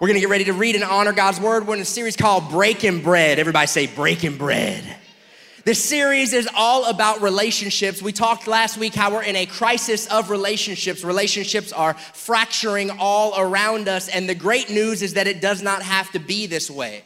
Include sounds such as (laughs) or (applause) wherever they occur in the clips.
We're gonna get ready to read and honor God's word. We're in a series called Breaking Bread. Everybody say, Breaking Bread. This series is all about relationships. We talked last week how we're in a crisis of relationships. Relationships are fracturing all around us, and the great news is that it does not have to be this way.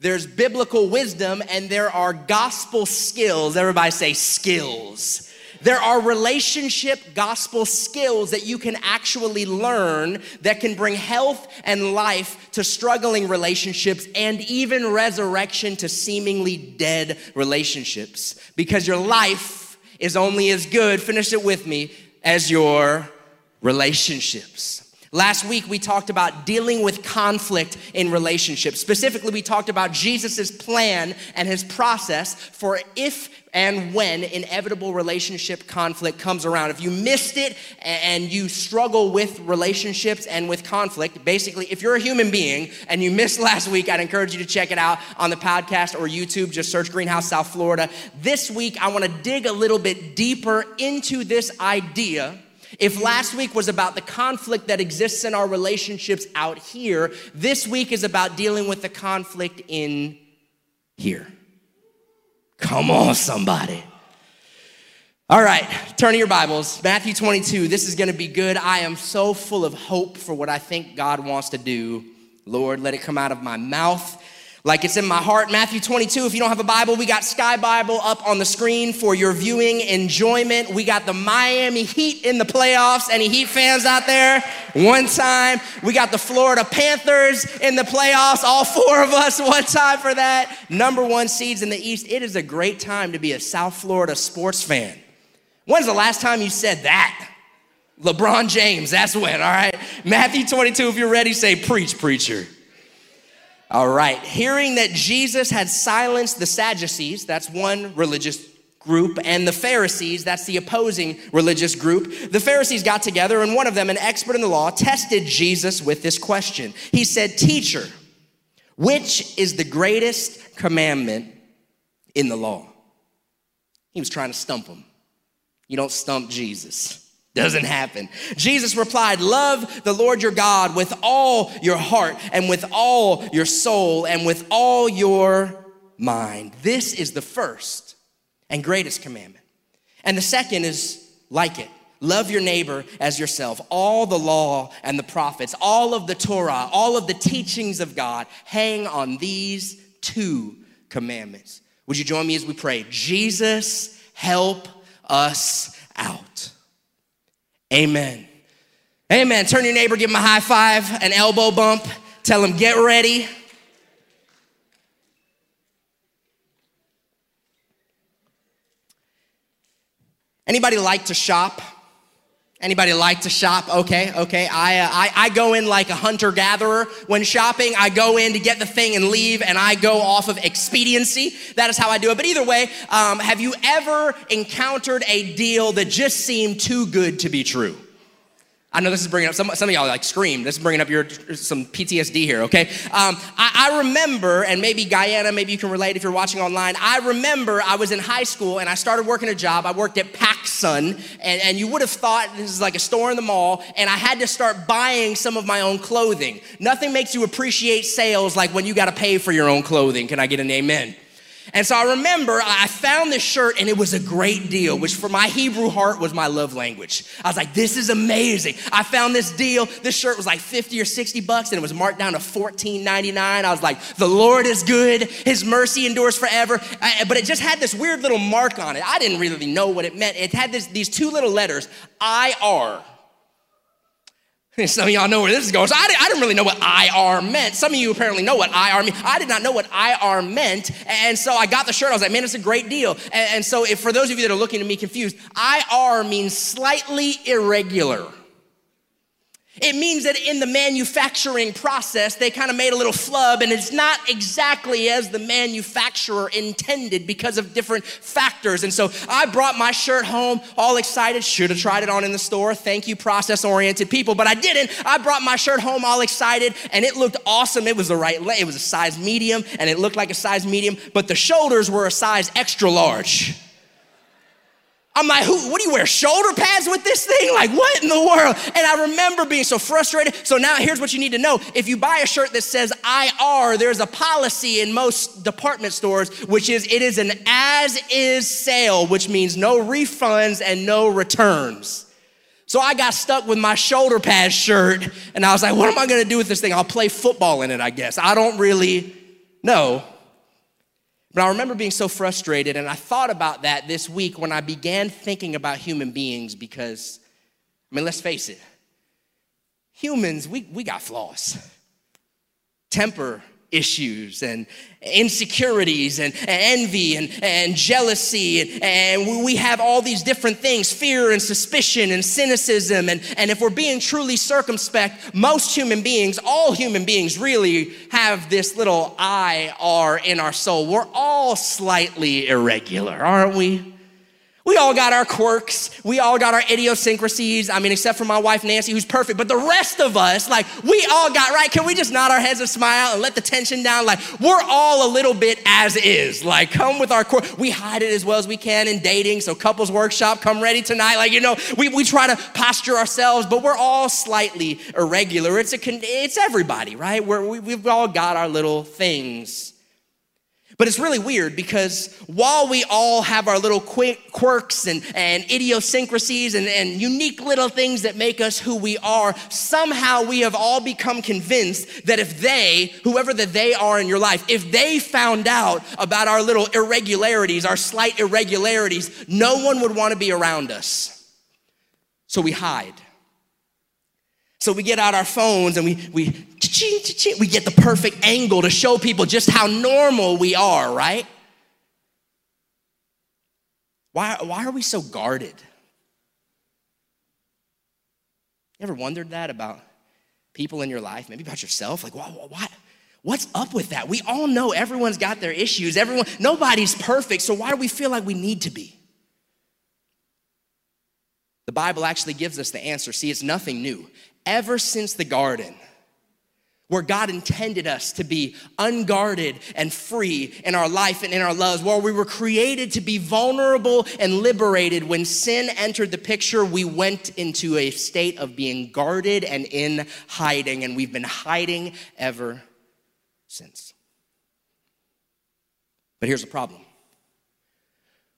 There's biblical wisdom and there are gospel skills. Everybody say skills there are relationship gospel skills that you can actually learn that can bring health and life to struggling relationships and even resurrection to seemingly dead relationships. Because your life is only as good, finish it with me, as your relationships. Last week, we talked about dealing with conflict in relationships. Specifically, we talked about Jesus' plan and his process for if and when inevitable relationship conflict comes around. If you missed it and you struggle with relationships and with conflict, basically, if you're a human being and you missed (laughs) last week, I'd encourage you to check it out on the podcast or YouTube. Just search Greenhouse South Florida. This week, I want to dig a little bit deeper into this idea. If last week was about the conflict that exists in our relationships out here, this week is about dealing with the conflict in here. Come on, somebody. All right, turn to your Bibles. Matthew 22. This is going to be good. I am so full of hope for what I think God wants to do. Lord, let it come out of my mouth like it's in my heart. Matthew 22. If you don't have a Bible, we got Sky Bible up on the screen for your viewing enjoyment. We got the Miami Heat in the playoffs. Any Heat fans out there? One time. We got the Florida Panthers in the playoffs. All four of us, (laughs) one time for that. Number one seeds in the East. It is a great time to be a South Florida sports fan. When's the last time you said that? LeBron James, that's when, all right? Matthew 22, if you're ready, say, Preach, preacher. All right. Hearing that Jesus had silenced the Sadducees, that's one religious group, and the Pharisees, that's the opposing religious group, the Pharisees got together, and one of them, an expert in the law, tested Jesus with this question. He said, Teacher, which is the greatest commandment in the law? He was trying to stump him. You don't stump Jesus. Doesn't happen. Jesus replied, Love the Lord your God with all your heart and with all your soul and with all your mind. This is the first and greatest commandment. And the second is like it love your neighbor as yourself. All the law and the prophets, all of the Torah, all of the teachings of God hang on these two commandments. Would you join me as we pray? Jesus, help us out. Amen. Amen. Turn your neighbor, give him a high five, an elbow bump, tell him, get ready. Anybody like to shop? Anybody like to shop? Okay, okay. I, uh, I, I go in like a hunter gatherer when shopping. I go in to get the thing and leave, and I go off of expediency. That is how I do it. But either way, um, have you ever encountered a deal that just seemed too good to be true? I know this is bringing up some, some of y'all like scream. This is bringing up your some PTSD here, okay? Um, I, I, remember, and maybe Guyana, maybe you can relate if you're watching online. I remember I was in high school and I started working a job. I worked at PacSun, and, and you would have thought this is like a store in the mall, and I had to start buying some of my own clothing. Nothing makes you appreciate sales like when you got to pay for your own clothing. Can I get an amen? And so I remember I found this shirt and it was a great deal, which for my Hebrew heart was my love language. I was like, this is amazing. I found this deal. This shirt was like 50 or 60 bucks and it was marked down to 14.99. I was like, the Lord is good. His mercy endures forever. But it just had this weird little mark on it. I didn't really know what it meant. It had this, these two little letters, IR. (laughs) Some of y'all know where this is going. So I, I, didn't really know what IR meant. Some of you apparently know what IR means. I did not know what IR meant. And so I got the shirt. I was like, man, it's a great deal. And, and so if, for those of you that are looking at me confused, IR means slightly irregular. It means that in the manufacturing process, they kind of made a little flub and it's not exactly as the manufacturer intended because of different factors. And so I brought my shirt home all excited. Should have tried it on in the store. Thank you, process oriented people, but I didn't. I brought my shirt home all excited and it looked awesome. It was the right, it was a size medium and it looked like a size medium, but the shoulders were a size extra large. I'm like, who, what do you wear? Shoulder pads with this thing? (laughs) Like, what in the world? And I remember being so frustrated. So now here's what you need to know. If you buy a shirt that says IR, there's a policy in most department stores, which is it is an as is sale, which means no refunds and no returns. So I got stuck with my shoulder pad shirt, and I was like, what am I gonna do with this thing? I'll play football in it, I guess. I don't really know. But I remember being so frustrated, and I thought about that this week when I began thinking about human beings because, I mean, let's face it, humans, we, we got flaws. Temper issues and insecurities and, envy and, and jealousy. And, and we have all these different things fear and suspicion and cynicism. And, and if we're being truly circumspect, most human beings, all human beings really have this little IR in our soul. We're all slightly irregular, aren't we? We all got our quirks. We all got our idiosyncrasies. I mean, except for my wife, Nancy, who's perfect. But the rest of us, like, we all got, right? Can we just nod our heads and smile and let the tension down? Like, we're all a little bit as is. Like, come with our quirk. We hide it as well as we can in dating. So, couples workshop, come ready tonight. Like, you know, we, we try to posture ourselves, but we're all slightly irregular. It's, a, it's everybody, right? We're, we, we've all got our little things. But it's really weird because while we all have our little quirks and, and idiosyncrasies and, and unique little things that make us who we are, somehow we have all become convinced that if they, whoever that they are in your life, if they found out about our little irregularities, our slight irregularities, no one would want to be around us. So we hide. So we get out our phones and we, we, we get the perfect angle to show people just how normal we are, right? Why, why are we so guarded? You ever wondered that about people in your life, maybe about yourself? Like, why, why, what's up with that? We all know everyone's got their issues. Everyone, nobody's perfect, so why do we feel like we need to be? The Bible actually gives us the answer. See, it's nothing new ever since the garden, where God intended us to be unguarded and free in our life and in our loves, where we were created to be vulnerable and liberated. When sin entered the picture, we went into a state of being guarded and in hiding, and we've been hiding ever since. But here's the problem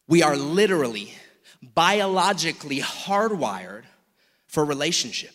we are literally, biologically hardwired for relationship.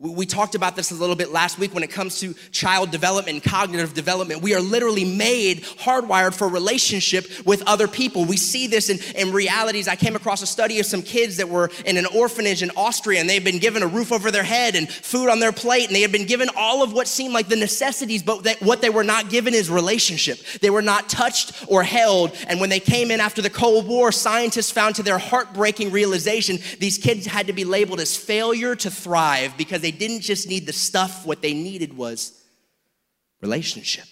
We talked about this a little bit last week when it comes to child development cognitive development. We are literally made hardwired for relationship with other people. We see this in, in realities. I came across a study of some kids that were in an orphanage in Austria and they've been given a roof over their head and food on their plate and they had been given all of what seemed like the necessities, but that, what they were not given is relationship. They were not touched or held. And when they came in after the Cold War, scientists found to their heartbreaking realization these kids had to be labeled as failure to thrive because they they didn't just need the stuff, what they needed was relationship.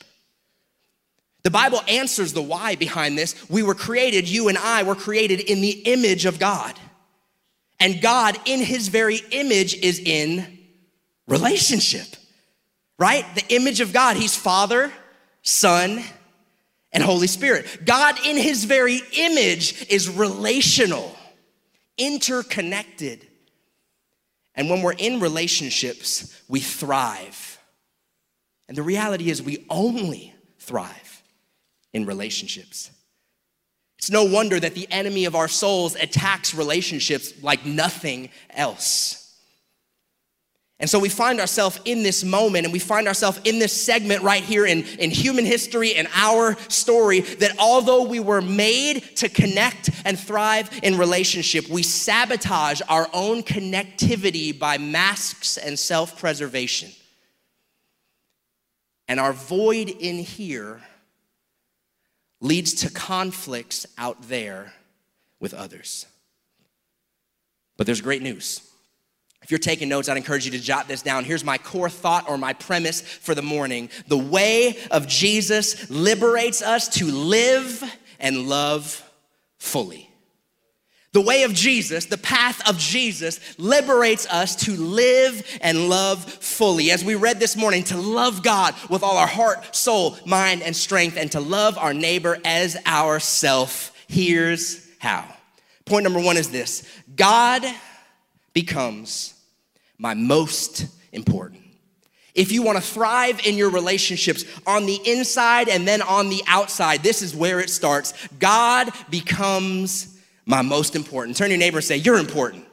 The Bible answers the why behind this. We were created, you and I were created in the image of God. And God, in his very image, is in relationship, right? The image of God, he's Father, Son, and Holy Spirit. God, in his very image, is relational, interconnected. And when we're in relationships, we thrive. And the reality is, we only thrive in relationships. It's no wonder that the enemy of our souls attacks relationships like nothing else. And so we find ourselves in this moment and we find ourselves in this segment right here in, in human history and our story that although we were made to connect and thrive in relationship, we sabotage our own connectivity by masks and self preservation. And our void in here leads to conflicts out there with others. But there's great news. If you're taking notes, I'd encourage you to jot this down. Here's my core thought or my premise for the morning. The way of Jesus liberates us to live and love fully. The way of Jesus, the path of Jesus, liberates us to live and love fully. As we read this morning, to love God with all our heart, soul, mind, and strength, and to love our neighbor as ourself. Here's how Point number one is this God becomes my most important. If you want to thrive in your relationships on the inside and then on the outside, this is where it starts. God becomes my most important. Turn your neighbor and say, You're important,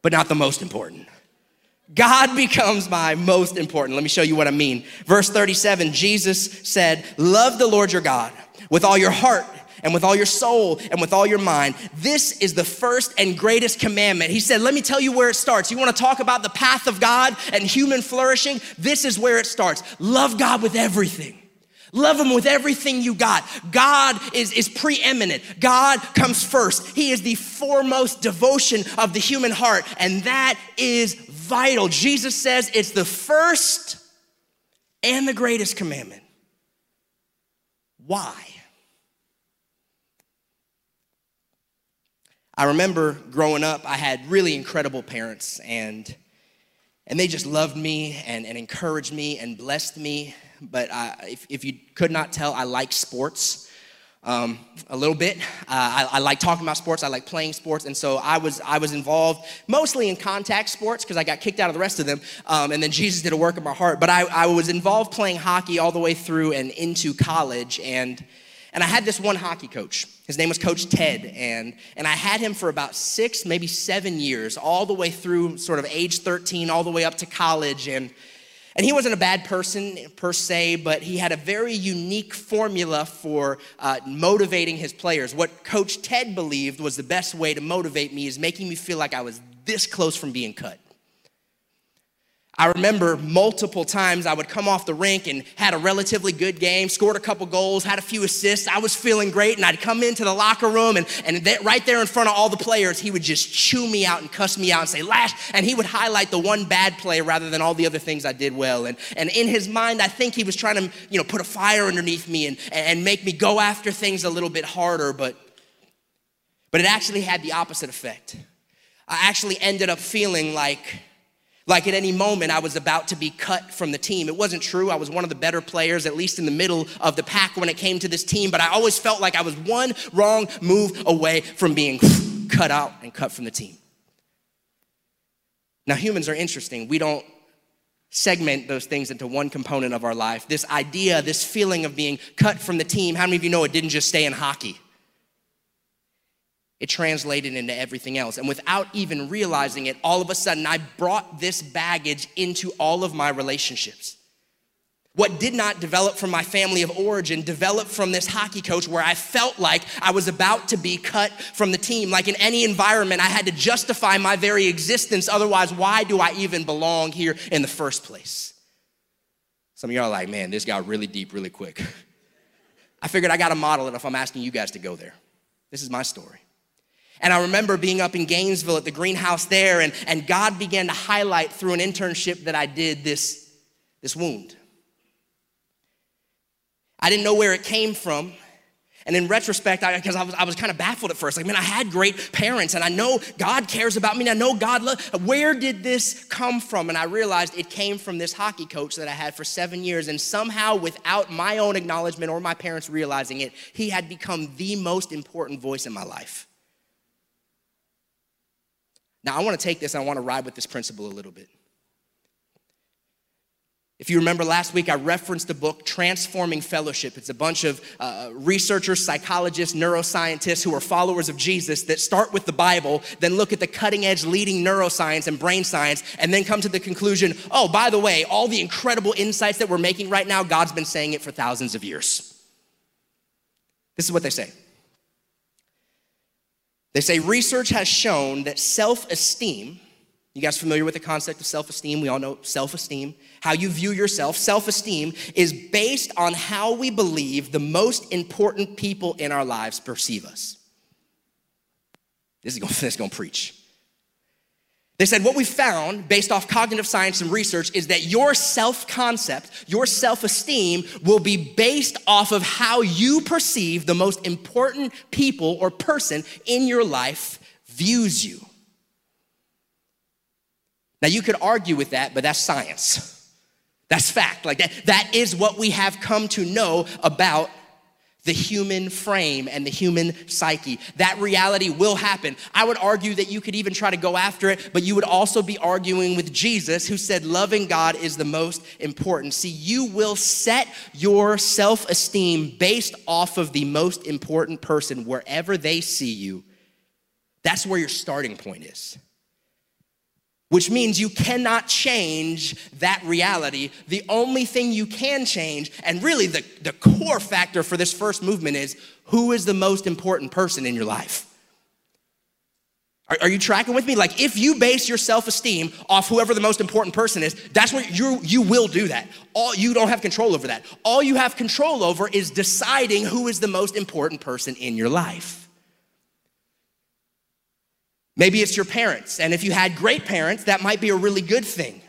but not the most important. God becomes my most important. Let me show you what I mean. Verse 37 Jesus said, Love the Lord your God with all your heart and with all your soul and with all your mind. This is the first and greatest commandment. He said, Let me tell you where it starts. You want to talk about the path of God and human flourishing? This is where it starts. Love God with everything. Love him with everything you got. God is, is preeminent. God comes first. He is the foremost devotion of the human heart, and that is vital. Jesus says it's the first and the greatest commandment. Why? I remember growing up, I had really incredible parents, and, and they just loved me and, and encouraged me and blessed me. But I, if, if you could not tell, I like sports um, a little bit. Uh, I, I, like talking about sports. I like playing sports, and so I was I was involved mostly in contact sports because I got kicked out of the rest of them. Um, and then Jesus did a work in my heart. But I, I was involved playing hockey all the way through and into college, and and I had this one hockey coach. His name was Coach Ted, and, and I had him for about six, maybe seven years, all the way through sort of age 13, all the way up to college. And, and he wasn't a bad person per se, but he had a very unique formula for uh, motivating his players. What Coach Ted believed was the best way to motivate me is making me feel like I was this close from being cut. I remember multiple times I would come off the rink and had a relatively good game, scored a couple goals, had a few assists. I was feeling great, and I'd come into the locker room, and, and right there in front of all the players, he would just chew me out and cuss me out and say, Lash, and he would highlight the one bad play rather than all the other things I did well. And, and in his mind, I think he was trying to, you know, put a fire underneath me and, and make me go after things a little bit harder, but, but it actually had the opposite effect. I actually ended up feeling like, like at any moment, I was about to be cut from the team. It wasn't true. I was one of the better players, at least in the middle of the pack when it came to this team, but I always felt like I was one wrong move away from being (sniffs) cut out and cut from the team. Now, humans are interesting. We don't segment those things into one component of our life. This idea, this feeling of being cut from the team, how many of you know it didn't just stay in hockey? It translated into everything else. And without even realizing it, all of a sudden, I brought this baggage into all of my relationships. What did not develop from my family of origin developed from this hockey coach where I felt like I was about to be cut from the team. Like in any environment, I had to justify my very existence. Otherwise, why do I even belong here in the first place? Some of y'all are like, man, this got really deep really quick. (laughs) I figured I got to model it if I'm asking you guys to go there. This is my story. And I remember being up in Gainesville at the greenhouse there, and, and God began to highlight through an internship that I did this, this wound. I didn't know where it came from. And in retrospect, because I, I, was, I was kind of baffled at first. Like, man, I had great parents, and I know God cares about me, and I know God loves. Where did this come from? And I realized it came from this hockey coach that I had for seven years. And somehow, without my own acknowledgement or my parents realizing it, he had become the most important voice in my life. Now, I want to take this and I want to ride with this principle a little bit. If you remember last week, I referenced the book Transforming Fellowship. It's a bunch of uh, researchers, psychologists, neuroscientists who are followers of Jesus that start with the Bible, then look at the cutting edge leading neuroscience and brain science, and then come to the conclusion oh, by the way, all the incredible insights that we're making right now, God's been saying it for thousands of years. This is what they say they say research has shown that self esteem, you guys familiar with the concept of self esteem? We all know self esteem, how you view yourself. Self esteem is based on how we believe the most important people in our lives perceive us. This is gonna, (laughs) this is to preach. They said, What we found based off cognitive science and research is that your self concept, your self esteem will be based off of how you perceive the most important people or person in your life views you. Now, you could argue with that, but that's science. That's fact. Like that, that is what we have come to know about the human frame and the human psyche. That reality will happen. I would argue that you could even try to go after it, but you would also be arguing with Jesus, who said loving God is the most important. See, you will set your self esteem based off of the most important person wherever they see you. That's where your starting point is which means you cannot change that reality. The only thing you can change, and really the, the core factor for this first movement is who is the most important person in your life? Are, you tracking with me? Like, if you base your self esteem off whoever the most important person is, that's what you you will do that. All you don't have control over that. All you have control over is deciding who is the most important person in your life. Maybe it's your parents, and if you had great parents, that might be a really good thing.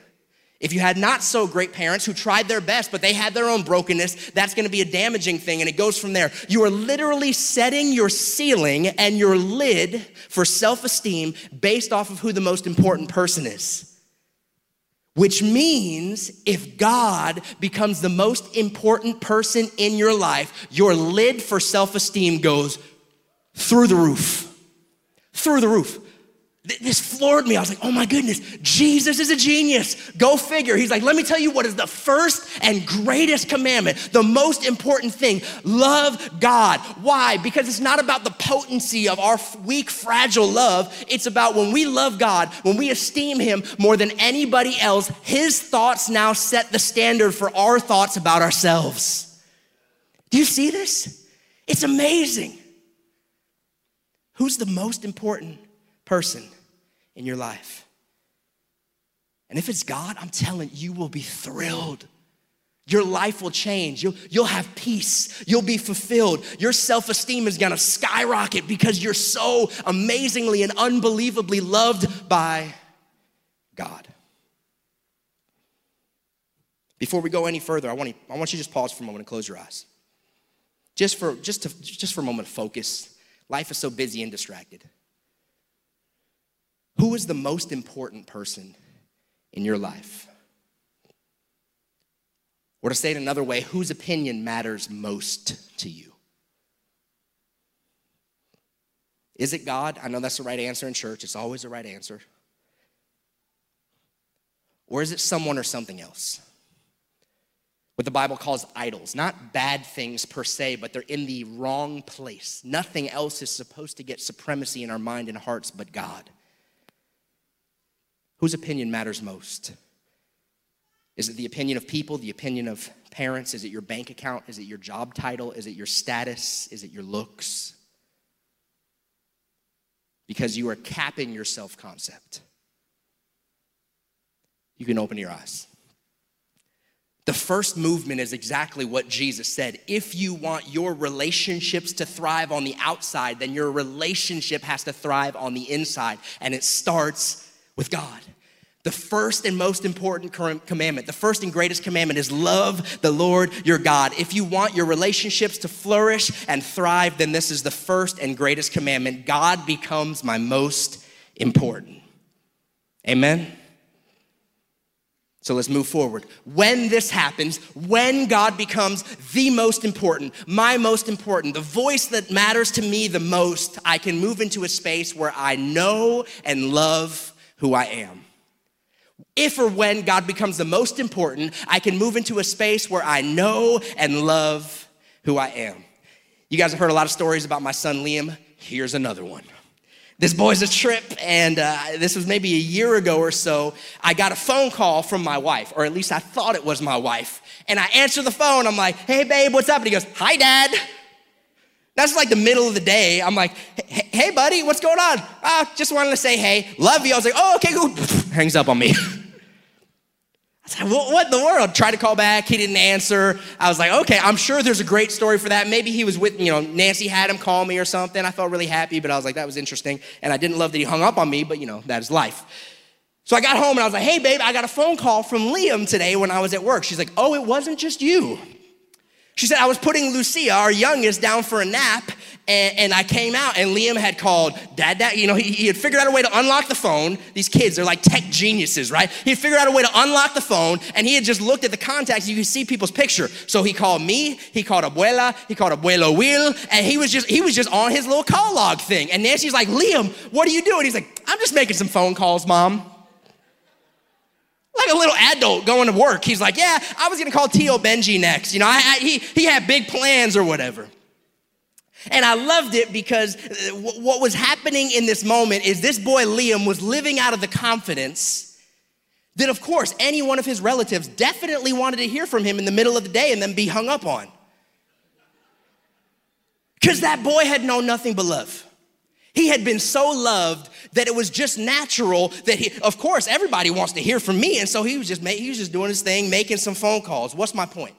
If you had not so great parents who tried their best, but they had their own brokenness, that's gonna be a damaging thing, and it goes from there. You are literally setting your ceiling and your lid for self esteem based off of who the most important person is. Which means if God becomes the most important person in your life, your lid for self esteem goes through the roof. Through the roof. This floored me. I was like, oh my goodness, Jesus is a genius. Go figure. He's like, let me tell you what is the first and greatest commandment, the most important thing. Love God. Why? Because it's not about the potency of our weak, fragile love. It's about when we love God, when we esteem Him more than anybody else, His thoughts now set the standard for our thoughts about ourselves. Do you see this? It's amazing. Who's the most important person? In your life. And if it's God, I'm telling you, you will be thrilled. Your life will change. You'll, you'll have peace. You'll be fulfilled. Your self esteem is gonna skyrocket because you're so amazingly and unbelievably loved by God. Before we go any further, I want, you, I want you to just pause for a moment and close your eyes. Just for, just, to, just for a moment of focus. Life is so busy and distracted. Who is the most important person in your life? Or to say it another way, whose opinion matters most to you? Is it God? I know that's the right answer in church, it's always the right answer. Or is it someone or something else? What the Bible calls idols, not bad things per se, but they're in the wrong place. Nothing else is supposed to get supremacy in our mind and hearts but God. Whose opinion matters most? Is it the opinion of people, the opinion of parents? Is it your bank account? Is it your job title? Is it your status? Is it your looks? Because you are capping your self concept. You can open your eyes. The first movement is exactly what Jesus said. If you want your relationships to thrive on the outside, then your relationship has to thrive on the inside. And it starts with God. The first and most important commandment, the first and greatest commandment is love the Lord your God. If you want your relationships to flourish and thrive, then this is the first and greatest commandment. God becomes my most important. Amen? So let's move forward. When this happens, when God becomes the most important, my most important, the voice that matters to me the most, I can move into a space where I know and love who I am. If or when God becomes the most important, I can move into a space where I know and love who I am. You guys have heard a lot of stories about my son Liam. Here's another one. This boy's a trip, and uh, this was maybe a year ago or so. I got a phone call from my wife, or at least I thought it was my wife. And I answer the phone. I'm like, hey, babe, what's up? And he goes, hi, dad. That's like the middle of the day. I'm like, hey, buddy, what's going on? Ah, just wanted to say hey, love you. I was like, oh, okay, cool. (laughs) Hangs up on me. (laughs) I was like, what in the world? Tried to call back, he didn't answer. I was like, okay, I'm sure there's a great story for that. Maybe he was with, you know, Nancy had him call me or something. I felt really happy, but I was like, that was interesting. And I didn't love that he hung up on me, but you know, that is life. So I got home and I was like, hey, babe, I got a phone call from Liam today when I was at work. She's like, oh, it wasn't just you. She said, I was putting Lucia, our youngest, down for a nap, and, and, I came out, and Liam had called dad, dad. You know, he, he, had figured out a way to unlock the phone. These kids, they're like tech geniuses, right? He figured out a way to unlock the phone, and he had just looked at the contacts. You could see people's picture. So he called me, he called Abuela, he called Abuelo Will, and he was just he was just on his little call log thing. And Nancy's like, Liam, what are you doing? He's like, I'm just making some phone calls, mom like a little adult going to work. He's like, yeah, I was gonna call Tio Benji next. You know, I, I, he, he had big plans or whatever. And I loved it because uh, what was happening in this moment is this boy Liam was living out of the confidence that, of course, any one of his relatives definitely wanted to hear from him in the middle of the day and then be hung up on. Because that boy had known nothing but love. He had been so loved that it was just natural that he, of course, everybody wants to hear from me. And so he was just, he was just doing his thing, making some phone calls. What's my point?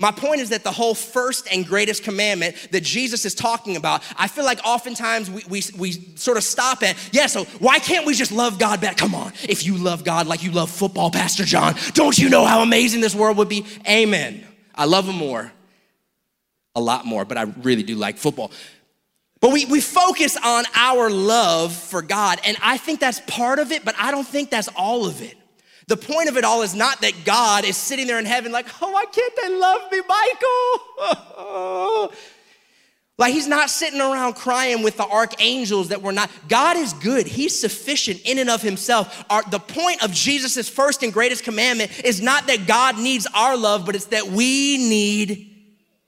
My point is that the whole first and greatest commandment that Jesus is talking about, I feel like oftentimes we, we, we sort of stop at, yeah, so why can't we just love God back? Come on, if you love God like you love football, Pastor John, don't you know how amazing this world would be? Amen. I love him more, a lot more, but I really do like football. But we, we focus on our love for God, and I think that's part of it, but I don't think that's all of it. The point of it all is not that God is sitting there in heaven like, oh, why can't they love me, Michael? (laughs) like he's not sitting around crying with the archangels that we're not. God is good. He's sufficient in and of himself. Our, the point of Jesus' first and greatest commandment is not that God needs our love, but it's that we need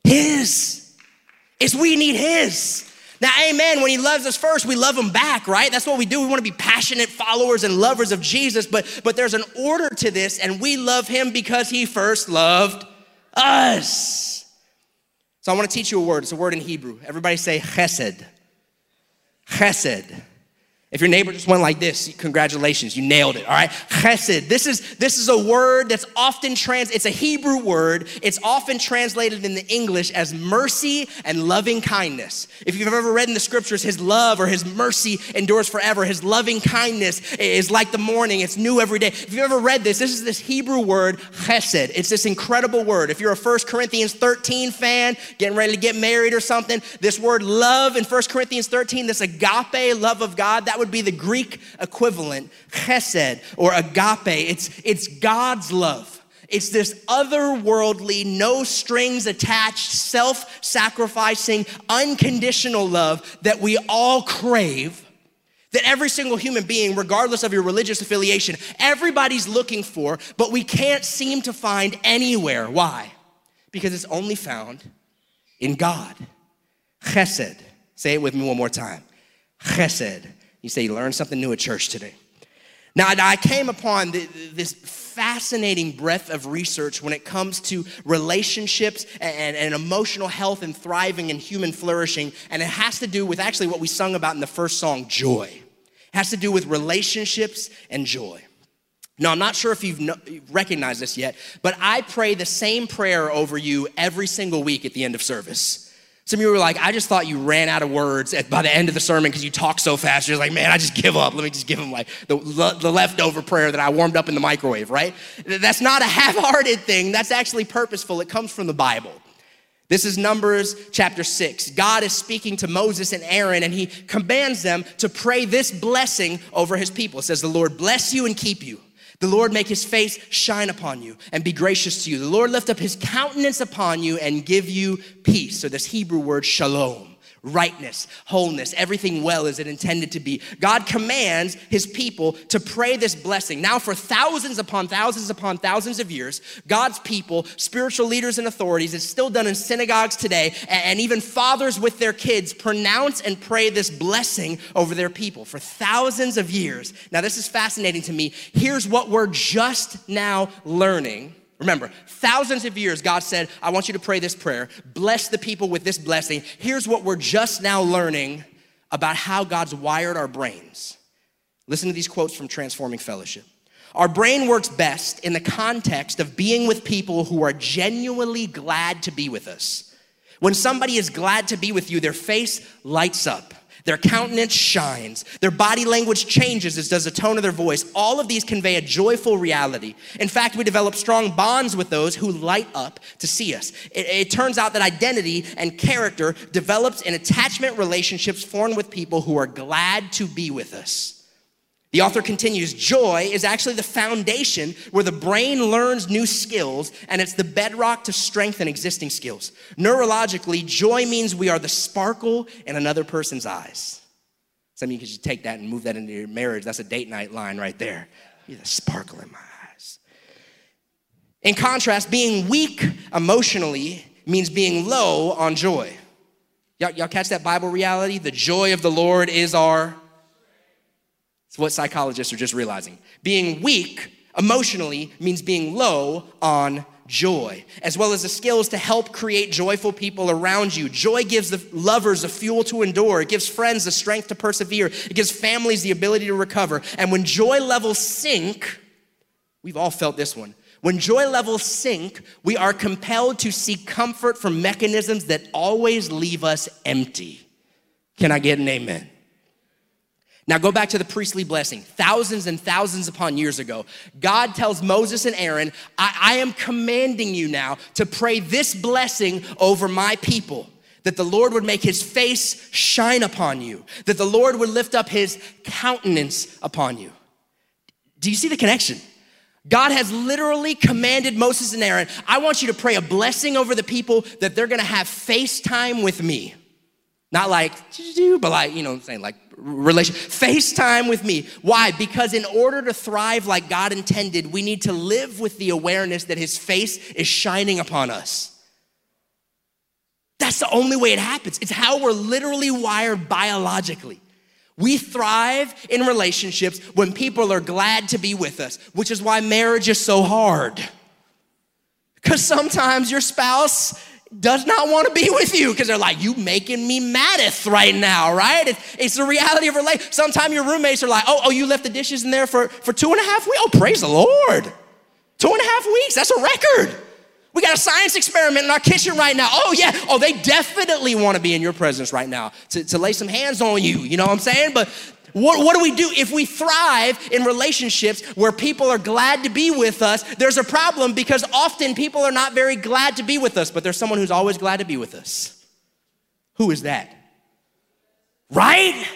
his. It's we need his. Now, amen, when he loves us first, we love him back, right? That's what we do. We want to be passionate followers and lovers of Jesus, but, but there's an order to this, and we love him because he first loved us. So I want to teach you a word. It's a word in Hebrew. Everybody say chesed. Chesed. If your neighbor just went like this, congratulations, you nailed it, all right? Chesed. This is, this is a word that's often trans, it's a Hebrew word. It's often translated in the English as mercy and loving kindness. If you've ever read in the scriptures, his love or his mercy endures forever. His loving kindness is like the morning, it's new every day. If you've ever read this, this is this Hebrew word, chesed. It's this incredible word. If you're a 1 Corinthians 13 fan, getting ready to get married or something, this word love in 1 Corinthians 13, this agape love of God, that would be the Greek equivalent, chesed or agape. It's, it's God's love. It's this otherworldly, no strings attached, self sacrificing, unconditional love that we all crave. That every single human being, regardless of your religious affiliation, everybody's looking for, but we can't seem to find anywhere. Why? Because it's only found in God. Chesed. Say it with me one more time. Chesed. You say you learned something new at church today. Now, I came upon this fascinating breadth of research when it comes to relationships and, and, emotional health and thriving and human flourishing. And it has to do with actually what we sung about in the first song, joy. It has to do with relationships and joy. Now, I'm not sure if you've no, recognized this yet, but I pray the same prayer over you every single week at the end of service. Some of you were like, I just thought you ran out of words at, by the end of the sermon because you talk so fast. You're like, man, I just give up. Let me just give him like the, the leftover prayer that I warmed up in the microwave, right? That's not a half hearted thing. That's actually purposeful. It comes from the Bible. This is Numbers chapter 6. God is speaking to Moses and Aaron, and he commands them to pray this blessing over his people. It says, The Lord bless you and keep you. The Lord make his face shine upon you and be gracious to you. The Lord lift up his countenance upon you and give you peace. So, this Hebrew word, shalom rightness, wholeness, everything well as it intended to be. God commands his people to pray this blessing. Now, for thousands upon thousands upon thousands of years, God's people, spiritual leaders and authorities, it's still done in synagogues today, and even fathers with their kids pronounce and pray this blessing over their people for thousands of years. Now, this is fascinating to me. Here's what we're just now learning Remember, thousands of years, God said, I want you to pray this prayer. Bless the people with this blessing. Here's what we're just now learning about how God's wired our brains. Listen to these quotes from Transforming Fellowship. Our brain works best in the context of being with people who are genuinely glad to be with us. When somebody is glad to be with you, their face lights up Their countenance shines. Their body language changes as does the tone of their voice. All of these convey a joyful reality. In fact, we develop strong bonds with those who light up to see us. It, it turns out that identity and character develops in attachment relationships formed with people who are glad to be with us. The author continues joy is actually the foundation where the brain learns new skills, and it's the bedrock to strengthen existing skills. Neurologically, joy means we are the sparkle in another person's eyes. Some of you could just take that and move that into your marriage. That's a date night line right there. You're the sparkle in my eyes. In contrast, being weak emotionally means being low on joy. Y'all, y'all catch that Bible reality? The joy of the Lord is our it's what psychologists are just realizing. Being weak emotionally means being low on joy, as well as the skills to help create joyful people around you. Joy gives the lovers the fuel to endure, it gives friends the strength to persevere, it gives families the ability to recover. And when joy levels sink, we've all felt this one. When joy levels sink, we are compelled to seek comfort from mechanisms that always leave us empty. Can I get an amen? Now go back to the priestly blessing. Thousands and thousands upon years ago, God tells Moses and Aaron, I, I am commanding you now to pray this blessing over my people that the Lord would make his face shine upon you, that the Lord would lift up his countenance upon you. Do you see the connection? God has literally commanded Moses and Aaron, I want you to pray a blessing over the people that they're gonna have FaceTime with me. Not like, but like, you know what I'm saying, like relation. FaceTime with me. Why? Because in order to thrive like God intended, we need to live with the awareness that His face is shining upon us. That's the only way it happens. It's how we're literally wired biologically. We thrive in relationships when people are glad to be with us, which is why marriage is so hard. Because sometimes your spouse does not want to be with you because they're like, you making me maddeth right now, right? It's, it's the reality of relate. Sometimes your roommates are like, oh, oh, you left the dishes in there for, for two and a half weeks? Oh, praise the Lord. Two and a half weeks, that's a record. We got a science experiment in our kitchen right now. Oh, yeah. Oh, they definitely want to be in your presence right now to, to lay some hands on you. You know what I'm saying? But what, what do we do if we thrive in relationships where people are glad to be with us? There's a problem because often people are not very glad to be with us, but there's someone who's always glad to be with us. Who is that? Right?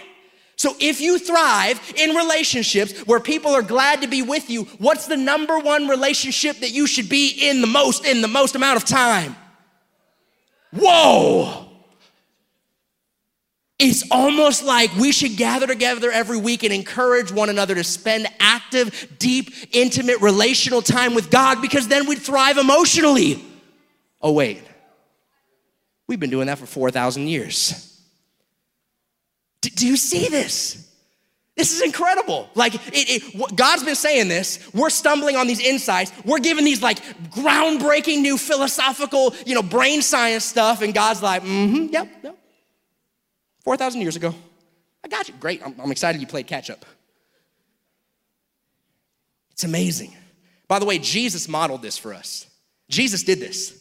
So if you thrive in relationships where people are glad to be with you, what's the number one relationship that you should be in the most in the most amount of time? Whoa! It's almost like we should gather together every week and encourage one another to spend active, deep, intimate, relational time with God because then we'd thrive emotionally. Oh, wait. We've been doing that for 4,000 years. D- do you see this? This is incredible. Like, it, it, God's been saying this. We're stumbling on these insights. We're giving these like groundbreaking new philosophical, you know, brain science stuff. And God's like, mm hmm, yep, yep. 4,000 years ago. I got you. Great. I'm, I'm excited you played catch up. It's amazing. By the way, Jesus modeled this for us. Jesus did this.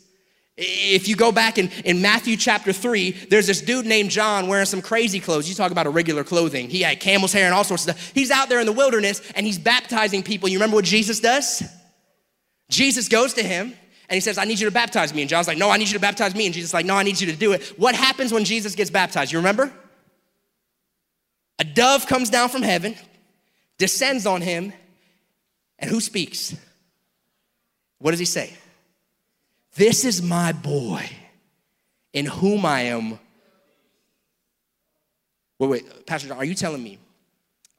If you go back in, in Matthew chapter 3, there's this dude named John wearing some crazy clothes. You talk about irregular clothing. He had camel's hair and all sorts of stuff. He's out there in the wilderness and he's baptizing people. You remember what Jesus does? Jesus goes to him and he says, I need you to baptize me. And John's like, No, I need you to baptize me. And Jesus like, No, I need you to do it. What happens when Jesus gets baptized? You remember? A dove comes down from heaven, descends on him, and who speaks? What does he say? This is my boy in whom I am. Wait, wait, Pastor John, are you telling me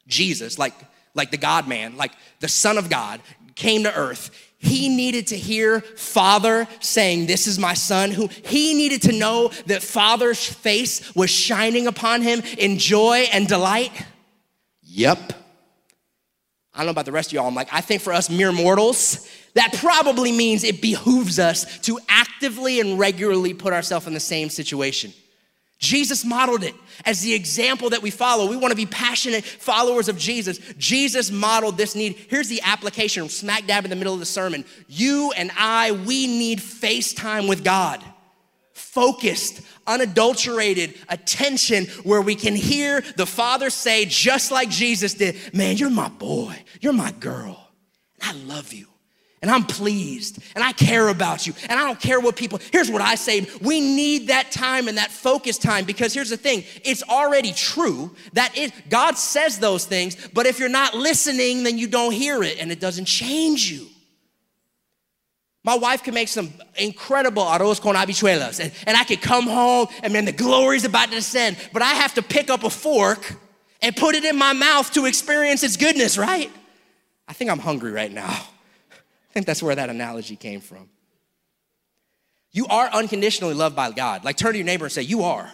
Jesus, like, like the God man, like the Son of God, came to earth? He needed to hear Father saying, This is my son, who he needed to know that Father's face was shining upon him in joy and delight. Yep. I don't know about the rest of y'all. I'm like, I think for us mere mortals, that probably means it behooves us to actively and regularly put ourselves in the same situation. Jesus modeled it as the example that we follow. We want to be passionate followers of Jesus. Jesus modeled this need. Here's the application smack dab in the middle of the sermon. You and I, we need FaceTime with God. focused, unadulterated attention where we can hear the Father say, just like Jesus did, Man, you're my boy, you're my girl, and I love you. And I'm pleased, and I care about you, and I don't care what people. Here's what I say we need that time and that focus time because here's the thing it's already true that it, God says those things, but if you're not listening, then you don't hear it, and it doesn't change you. My wife can make some incredible arroz con habichuelas, and, and I could come home and man, the glory's about to descend, but I have to pick up a fork and put it in my mouth to experience its goodness, right? I think I'm hungry right now. I think that's where that analogy came from. You are unconditionally loved by God. Like turn to your neighbor and say, You are.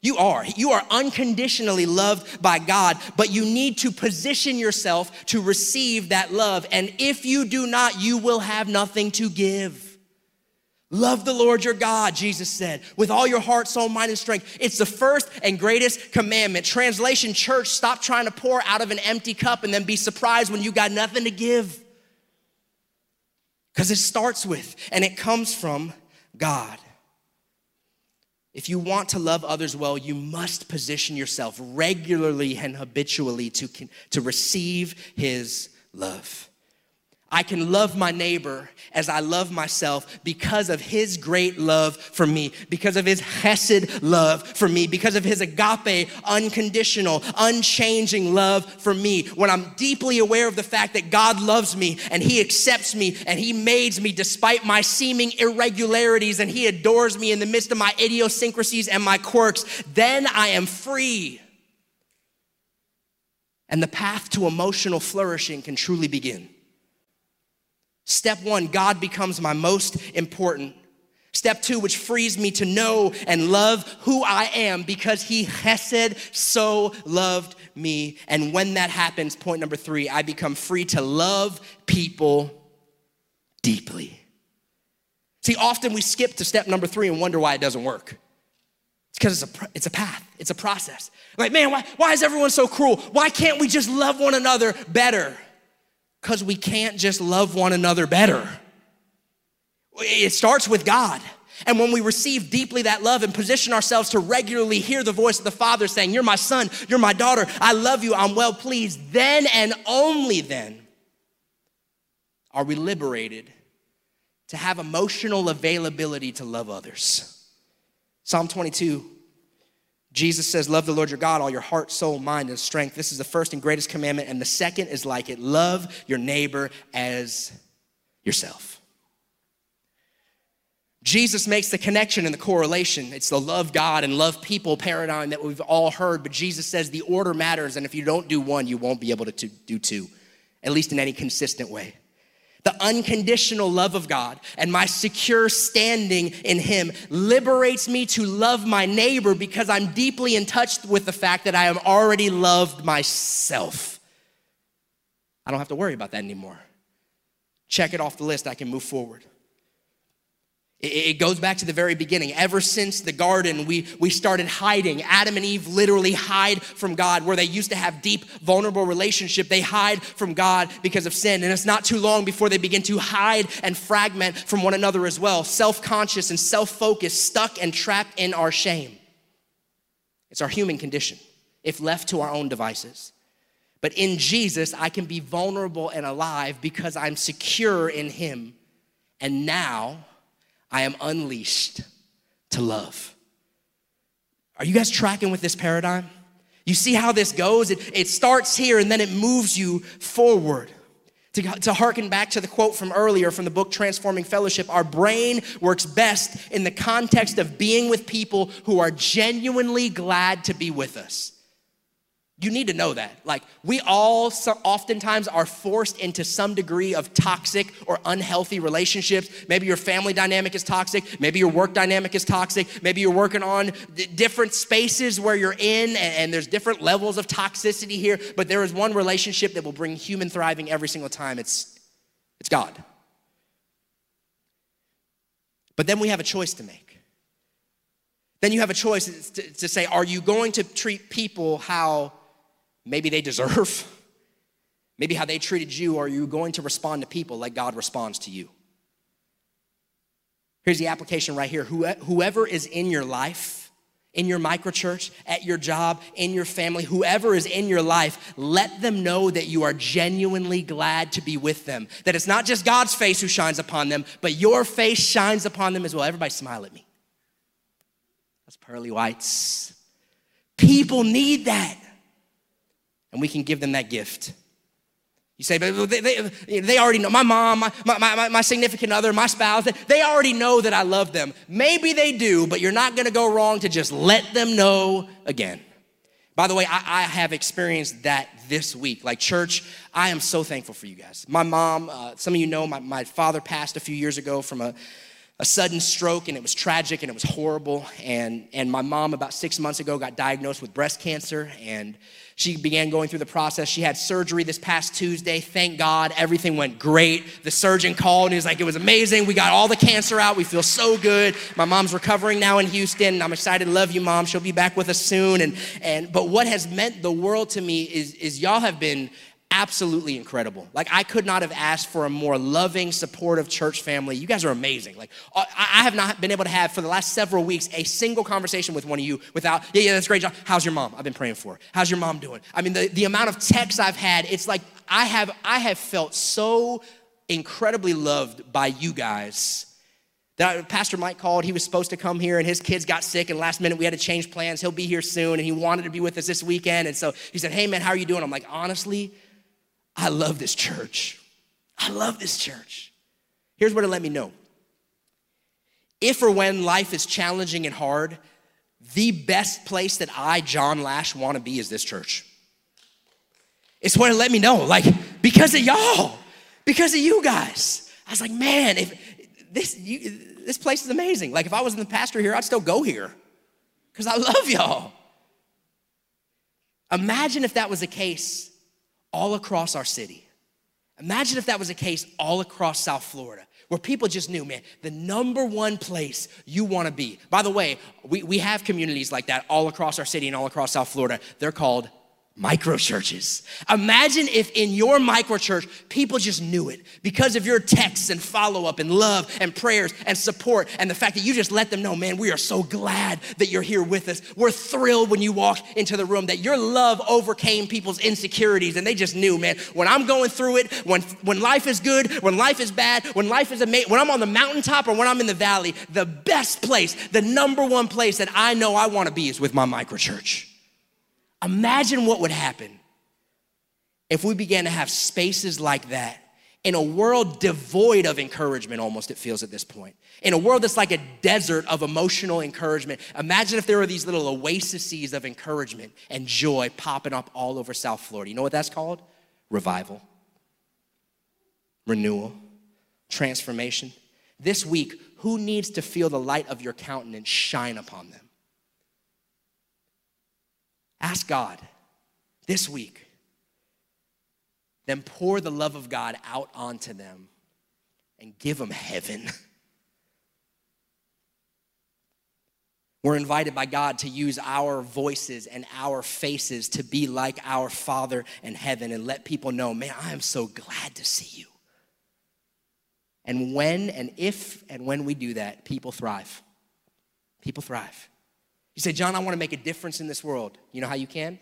You are. You are unconditionally loved by God, but you need to position yourself to receive that love. And if you do not, you will have nothing to give. Love the Lord your God, Jesus said, with all your heart, soul, mind, and strength. It's the first and greatest commandment. Translation Church, stop trying to pour out of an empty cup and then be surprised when you got nothing to give. Because it starts with and it comes from God. If you want to love others well, you must position yourself regularly and habitually to, to receive His love. I can love my neighbor as I love myself because of his great love for me, because of his hesed love for me, because of his agape, unconditional, unchanging love for me. When I'm deeply aware of the fact that God loves me and he accepts me and he made me despite my seeming irregularities and he adores me in the midst of my idiosyncrasies and my quirks, then I am free. And the path to emotional flourishing can truly begin. Step one, God becomes my most important. Step two, which frees me to know and love who I am because He Hesed so loved me. And when that happens, point number three, I become free to love people deeply. See, often we skip to step number three and wonder why it doesn't work. It's because it's a, it's a path, it's a process. Like, man, why, why is everyone so cruel? Why can't we just love one another better? Because we can't just love one another better. It starts with God. And when we receive deeply that love and position ourselves to regularly hear the voice of the Father saying, You're my son, you're my daughter, I love you, I'm well pleased, then and only then are we liberated to have emotional availability to love others. Psalm 22 Jesus says, Love the Lord your God, all your heart, soul, mind, and strength. This is the first and greatest commandment. And the second is like it love your neighbor as yourself. Jesus makes the connection and the correlation. It's the love God and love people paradigm that we've all heard, but Jesus says the order matters, and if you don't do one, you won't be able to do two, at least in any consistent way the unconditional love of God and my secure standing in Him liberates me to love my neighbor because I'm deeply in touch with the fact that I am already loved myself. I don't have to worry about that anymore. Check it off the list, I can move forward. It goes back to the very beginning. Ever since the garden, we, we started hiding. Adam and Eve literally hide from God. Where they used to have deep, vulnerable relationship, they hide from God because of sin. And it's not too long before they begin to hide and fragment from one another as well. Self conscious and self focused, stuck and trapped in our shame. It's our human condition if left to our own devices. But in Jesus, I can be vulnerable and alive because I'm secure in Him. And now, I am unleashed to love. Are you guys tracking with this paradigm? You see how this goes? It, it starts here and then it moves you forward. To, to harken back to the quote from earlier from the book Transforming Fellowship, our brain works best in the context of being with people who are genuinely glad to be with us. You need to know that. Like, we all so oftentimes are forced into some degree of toxic or unhealthy relationships. Maybe your family dynamic is toxic. Maybe your work dynamic is toxic. Maybe you're working on d- different spaces where you're in, and, and there's different levels of toxicity here. But there is one relationship that will bring human thriving every single time it's, it's God. But then we have a choice to make. Then you have a choice to, to say, are you going to treat people how maybe they deserve, (laughs) maybe how they treated you, are you going to respond to people like God responds to you? Here's the application right here. Whoever is in your life, in your microchurch, at your job, in your family, whoever is in your life, let them know that you are genuinely glad to be with them. That it's not just God's face who shines upon them, but your face shines upon them as well. Everybody smile at me. That's pearly whites. People need that. And we can give them that gift. You say, but they, they, they, already know. My mom, my, my, my, my significant other, my spouse, they already know that I love them. Maybe they do, but you're not gonna go wrong to just let them know again. By the way, I, I have experienced that this week. Like, church, I am so thankful for you guys. My mom, uh, some of you know, my, my father passed a few years ago from a, a sudden stroke and it was tragic and it was horrible. And and my mom about six months ago got diagnosed with breast cancer and she began going through the process. She had surgery this past tuesday. Thank god everything went great. The surgeon called and he was like it was amazing. We got all the cancer out. We feel so good. My mom's recovering now in houston i'm excited love you mom. She'll be back with us soon. And and but what has meant the world to me is is y'all have been absolutely incredible. Like, I could not have asked for a more loving, supportive church family. You guys are amazing. Like, uh, I have not been able to have for the last several weeks a single conversation with one of you without, yeah, yeah, that's great, John. How's your mom? I've been praying for her. How's your mom doing? I mean, the, the amount of texts I've had, it's like I have, I have felt so incredibly loved by you guys. That Pastor Mike called, he was supposed to come here and his kids got sick and last minute we had to change plans. He'll be here soon and he wanted to be with us this weekend. And so he said, hey man, how are you doing? I'm like, honestly, I love this church. I love this church. Here's what it let me know. If or when life is challenging and hard, the best place that I, John Lash, want to be is this church. It's what it let me know, like, because of y'all, because of you guys. I was like, man, if this, you, this place is amazing. Like, if I wasn't the pastor here, I'd still go here because I love y'all. Imagine if that was the case all across our city. Imagine if that was a case all across South Florida, where people just knew, man, the number one place you wanna be. By the way, we, we have communities like that all across our city and all across South Florida. They're called micro churches. Imagine if in your micro church, people just knew it because of your texts and follow up and love and prayers and support and the fact that you just let them know, man, we are so glad that you're here with us. We're thrilled when you walk into the room that your love overcame people's insecurities and they just knew, man, when I'm going through it, when, when life is good, when life is bad, when life is amazing, when I'm on the mountaintop or when I'm in the valley, the best place, the number one place that I know I want to be is with my micro church. Imagine what would happen if we began to have spaces like that in a world devoid of encouragement, almost it feels at this point. In a world that's like a desert of emotional encouragement. Imagine if there were these little oases of encouragement and joy popping up all over South Florida. You know what that's called? Revival, renewal, transformation. This week, who needs to feel the light of your countenance shine upon them? Ask God this week, then pour the love of God out onto them and give them heaven. (laughs) We're invited by God to use our voices and our faces to be like our Father in heaven and let people know, man, I am so glad to see you. And when and if and when we do that, people thrive. People thrive. You say, John, I want to make a difference in this world. You know how you can?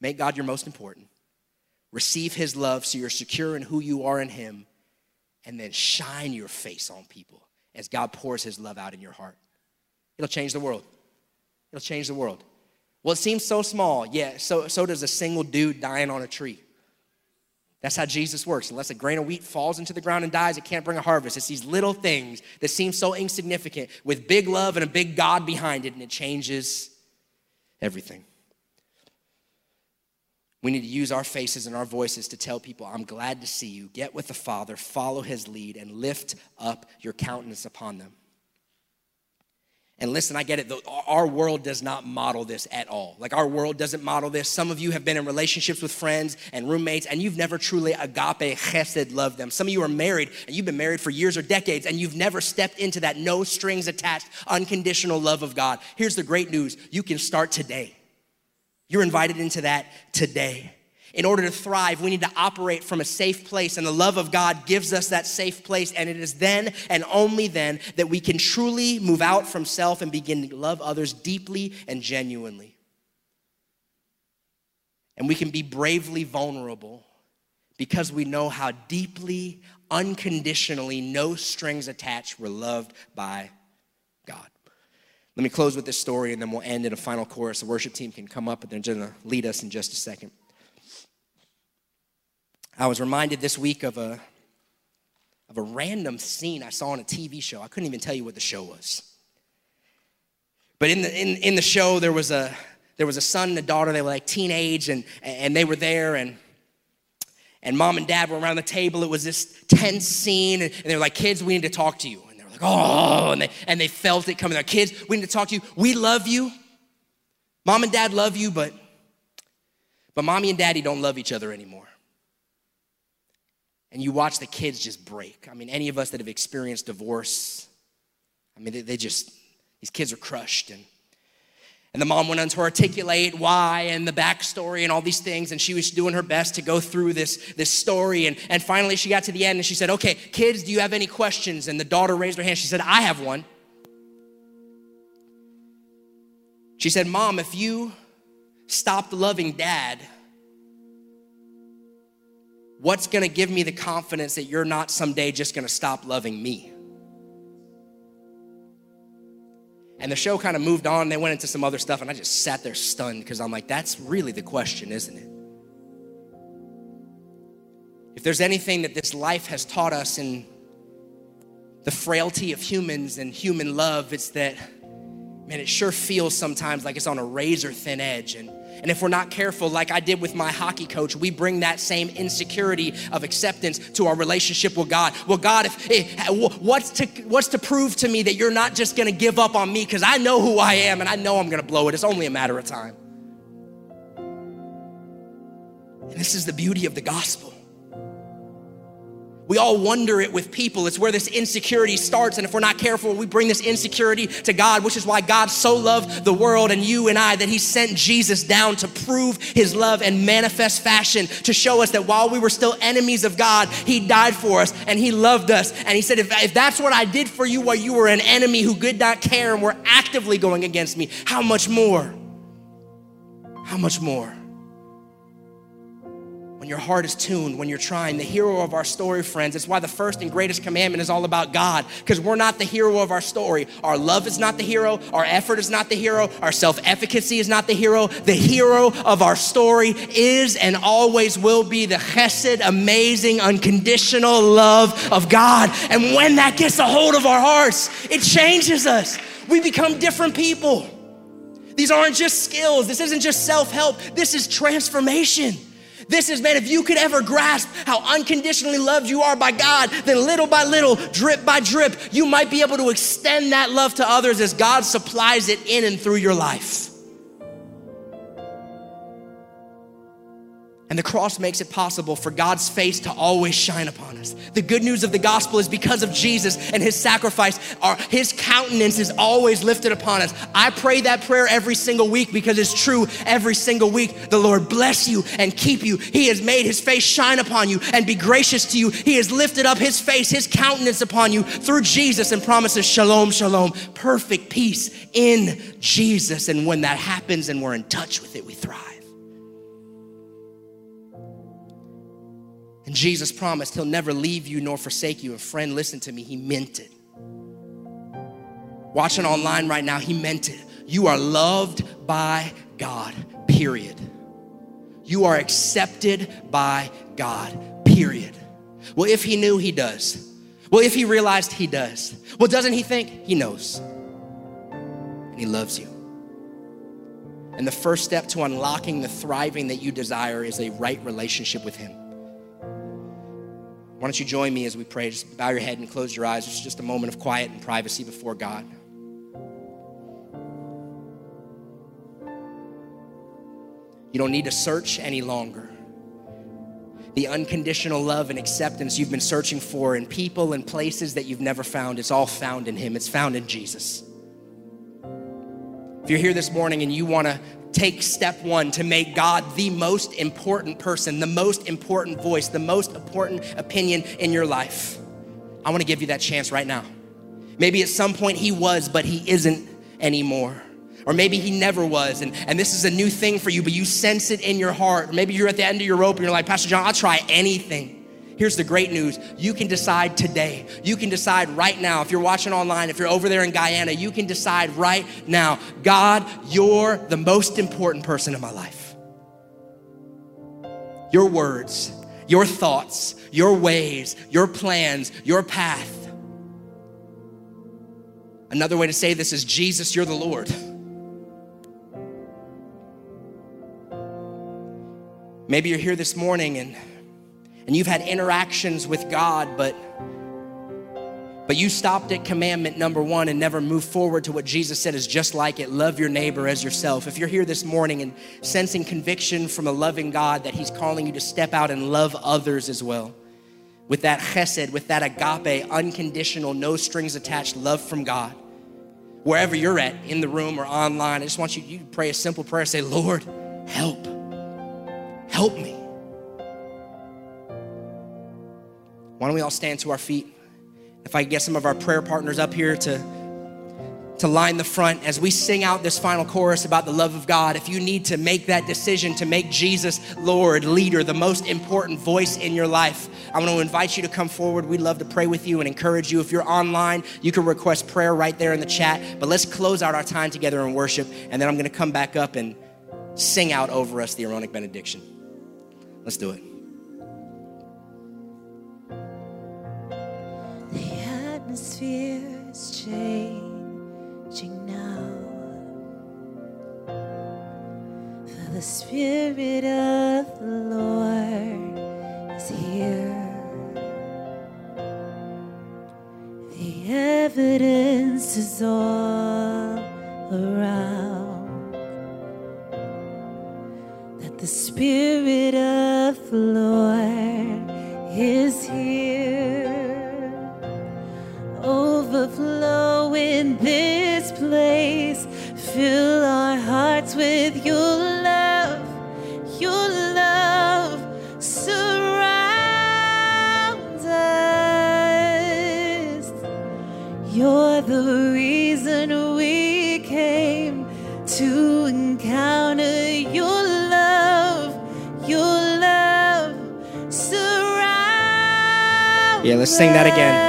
Make God your most important. Receive His love so you're secure in who you are in Him, and then shine your face on people as God pours His love out in your heart. It'll change the world. It'll change the world. Well, it seems so small. Yeah, so, so does a single dude dying on a tree. That's how Jesus works. Unless a grain of wheat falls into the ground and dies, it can't bring a harvest. It's these little things that seem so insignificant with big love and a big God behind it, and it changes everything. We need to use our faces and our voices to tell people, I'm glad to see you. Get with the Father, follow his lead, and lift up your countenance upon them. And listen, I get it. Our world does not model this at all. Like, our world doesn't model this. Some of you have been in relationships with friends and roommates, and you've never truly agape, chesed, loved them. Some of you are married, and you've been married for years or decades, and you've never stepped into that no strings attached, unconditional love of God. Here's the great news you can start today. You're invited into that today. In order to thrive, we need to operate from a safe place, and the love of God gives us that safe place. And it is then and only then that we can truly move out from self and begin to love others deeply and genuinely. And we can be bravely vulnerable because we know how deeply, unconditionally, no strings attached, we're loved by God. Let me close with this story and then we'll end in a final chorus. The worship team can come up and they're going to lead us in just a second. I was reminded this week of a, of a random scene I saw on a TV show. I couldn't even tell you what the show was. But in the, in, in the show, there was, a, there was a son and a daughter. They were like teenage and, and they were there and, and mom and dad were around the table. It was this tense scene and, they were like, kids, we need to talk to you And they were like, oh, and they, and they felt it coming. Their kids, we need to talk to you. We love you. Mom and dad love you, but, but mommy and daddy don't love each other anymore. And you watch the kids just break. I mean, any of us that have experienced divorce, I mean, they, they just, these kids are crushed and and the mom went on to articulate why and the backstory and all these things. And she was doing her best to go through this, this story. And, and finally, she got to the end and she said, Okay, kids, do you have any questions? And the daughter raised her hand. She said, I have one. She said, Mom, if you stopped loving dad, what's gonna give me the confidence that you're not someday just gonna stop loving me? And the show kind of moved on. They went into some other stuff, and I just sat there stunned because I'm like, that's really the question, isn't it? If there's anything that this life has taught us in the frailty of humans and human love, it's that, man, it sure feels sometimes like it's on a razor thin edge. And and if we're not careful, like I did with my hockey coach, we bring that same insecurity of acceptance to our relationship with God. Well, God, if, eh, if what's to what's to prove to me that you're not just going to give up on me because I know who I am and I know I'm going to blow it. It's only a matter of time. And this is the beauty of the gospel. We all wonder it with people. It's where this insecurity starts. And if we're not careful, we bring this insecurity to God, which is why God so loved the world and you and I that He sent Jesus down to prove His love and manifest fashion to show us that while we were still enemies of God, He died for us and He loved us. And He said, if, if that's what I did for you while you were an enemy who did not care and were actively going against me, how much more? How much more? When your heart is tuned, when you're trying, the hero of our story, friends. It's why the first and greatest commandment is all about God, because we're not the hero of our story. Our love is not the hero, our effort is not the hero, our self efficacy is not the hero. The hero of our story is and always will be the chesed, amazing, unconditional love of God. And when that gets a hold of our hearts, it changes us. We become different people. These aren't just skills, this isn't just self help, this is transformation. This is, man, if you could ever grasp how unconditionally loved you are by God, then little by little, drip by drip, you might be able to extend that love to others as God supplies it in and through your life. And the cross makes it possible for God's face to always shine upon us. The good news of the gospel is because of Jesus and his sacrifice, our, his countenance is always lifted upon us. I pray that prayer every single week because it's true every single week. The Lord bless you and keep you. He has made his face shine upon you and be gracious to you. He has lifted up his face, his countenance upon you through Jesus and promises shalom, shalom, perfect peace in Jesus. And when that happens and we're in touch with it, we thrive. Jesus promised he'll never leave you nor forsake you. And friend, listen to me, he meant it. Watching online right now, he meant it. You are loved by God, period. You are accepted by God, period. Well, if he knew, he does. Well, if he realized, he does. Well, doesn't he think? He knows. And he loves you. And the first step to unlocking the thriving that you desire is a right relationship with him. Why don't you join me as we pray? Just bow your head and close your eyes. It's just a moment of quiet and privacy before God. You don't need to search any longer. The unconditional love and acceptance you've been searching for in people and places that you've never found, it's all found in Him. It's found in Jesus. If you're here this morning and you want to take step one to make God the most important person, the most important voice, the most important opinion in your life, I want to give you that chance right now. Maybe at some point he was, but he isn't anymore. Or maybe he never was, and, and this is a new thing for you, but you sense it in your heart. Maybe you're at the end of your rope and you're like, Pastor John, I'll try anything. Here's the great news. You can decide today. You can decide right now. If you're watching online, if you're over there in Guyana, you can decide right now God, you're the most important person in my life. Your words, your thoughts, your ways, your plans, your path. Another way to say this is Jesus, you're the Lord. Maybe you're here this morning and and you've had interactions with God, but but you stopped at commandment number one and never moved forward to what Jesus said is just like it love your neighbor as yourself. If you're here this morning and sensing conviction from a loving God that He's calling you to step out and love others as well, with that chesed, with that agape, unconditional, no strings attached love from God, wherever you're at, in the room or online, I just want you, you to pray a simple prayer say, Lord, help. Help me. Why don't we all stand to our feet? If I get some of our prayer partners up here to, to line the front as we sing out this final chorus about the love of God, if you need to make that decision to make Jesus Lord, leader, the most important voice in your life, I want to invite you to come forward. We'd love to pray with you and encourage you. If you're online, you can request prayer right there in the chat. But let's close out our time together in worship, and then I'm going to come back up and sing out over us the Aaronic benediction. Let's do it. Spirit of the Lord is here. The evidence is all sing that again.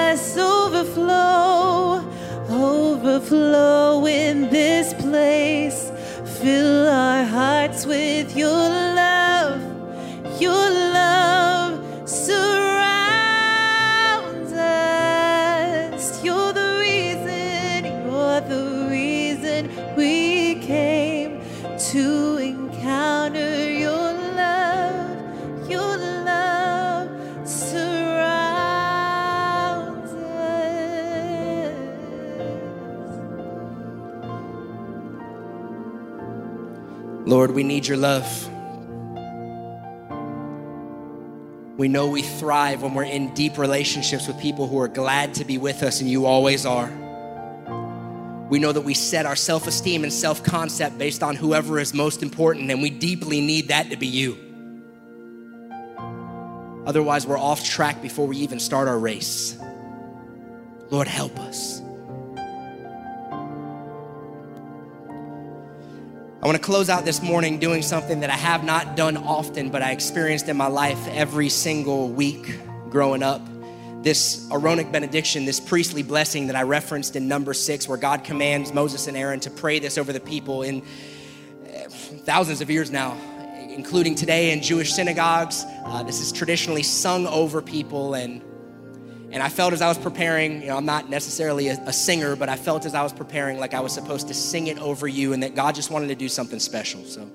Lord, we need your love. We know we thrive when we're in deep relationships with people who are glad to be with us, and you always are. We know that we set our self esteem and self concept based on whoever is most important, and we deeply need that to be you. Otherwise, we're off track before we even start our race. Lord, help us. I want to close out this morning doing something that I have not done often, but I experienced in my life every single week growing up. This Aaronic benediction, this priestly blessing that I referenced in number six, where God commands Moses and Aaron to pray this over the people in uh, thousands of years now, including today in Jewish synagogues. Uh, this is traditionally sung over people and and I felt as I was preparing, you know, I'm not necessarily a, a, singer, but I felt as I was preparing like I was supposed to sing it over you and that God just wanted to do something special. So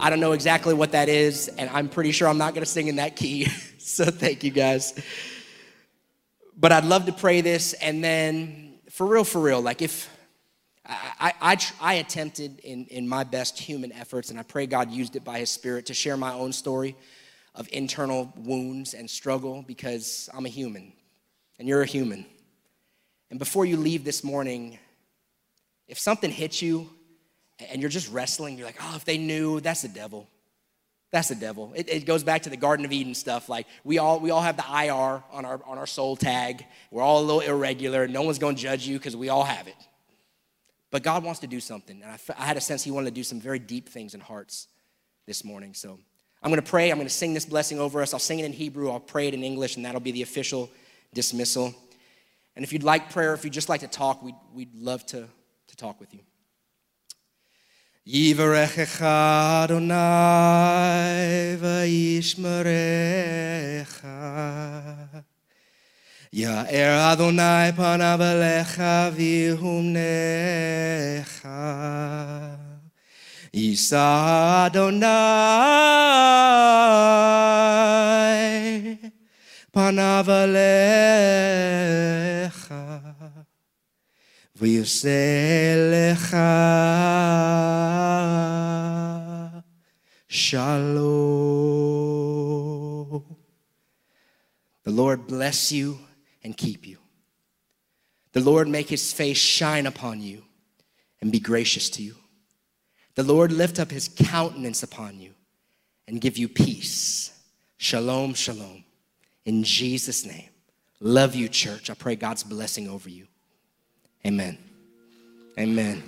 I don't know exactly what that is, and I'm pretty sure I'm not gonna sing in that key. (laughs) so thank you guys. But I'd love to pray this, and then for real, for real, like if I, I, I attempted in, in my best human efforts, and I pray God used it by His Spirit to share my own story of internal wounds and struggle because I'm a human and you're a human. And before you leave this morning, if something hits you and you're just wrestling, you're like, oh, if they knew, that's the devil. That's the devil. It, it, goes back to the Garden of Eden stuff. Like we all we all have the IR on our on our soul tag. We're all a little irregular. No one's going to judge you because we all have it. But God wants to do something, and I, I had a sense He wanted to do some very deep things in hearts this morning. So I'm going to pray. I'm going to sing this blessing over us. I'll sing it in Hebrew. I'll pray it in English, and that'll be the official dismissal. And if you'd like prayer, if you'd just like to talk, we'd, we'd love to, to talk with you. Adonai panav Yisa Adonai panav elecha ויעשה לך shalom. The Lord bless you and keep you. The Lord make his face shine upon you and be gracious to you. The Lord lift up his countenance upon you and give you peace. Shalom, shalom. in Jesus' name. Love you, church. I pray God's blessing over you. Amen. Amen.